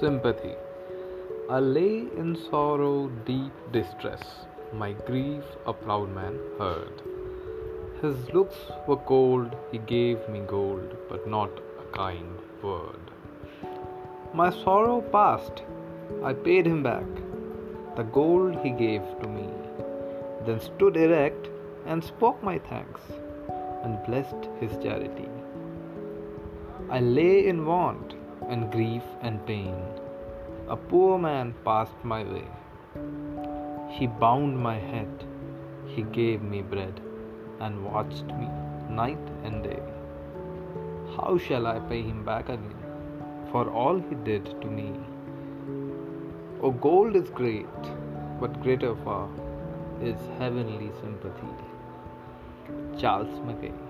Sympathy. I lay in sorrow, deep distress. My grief a proud man heard. His looks were cold, he gave me gold, but not a kind word. My sorrow passed, I paid him back the gold he gave to me, then stood erect and spoke my thanks and blessed his charity. I lay in want and grief and pain. A poor man passed my way. He bound my head, he gave me bread, and watched me night and day. How shall I pay him back again for all he did to me? Oh, gold is great, but greater far is heavenly sympathy. Charles Mackay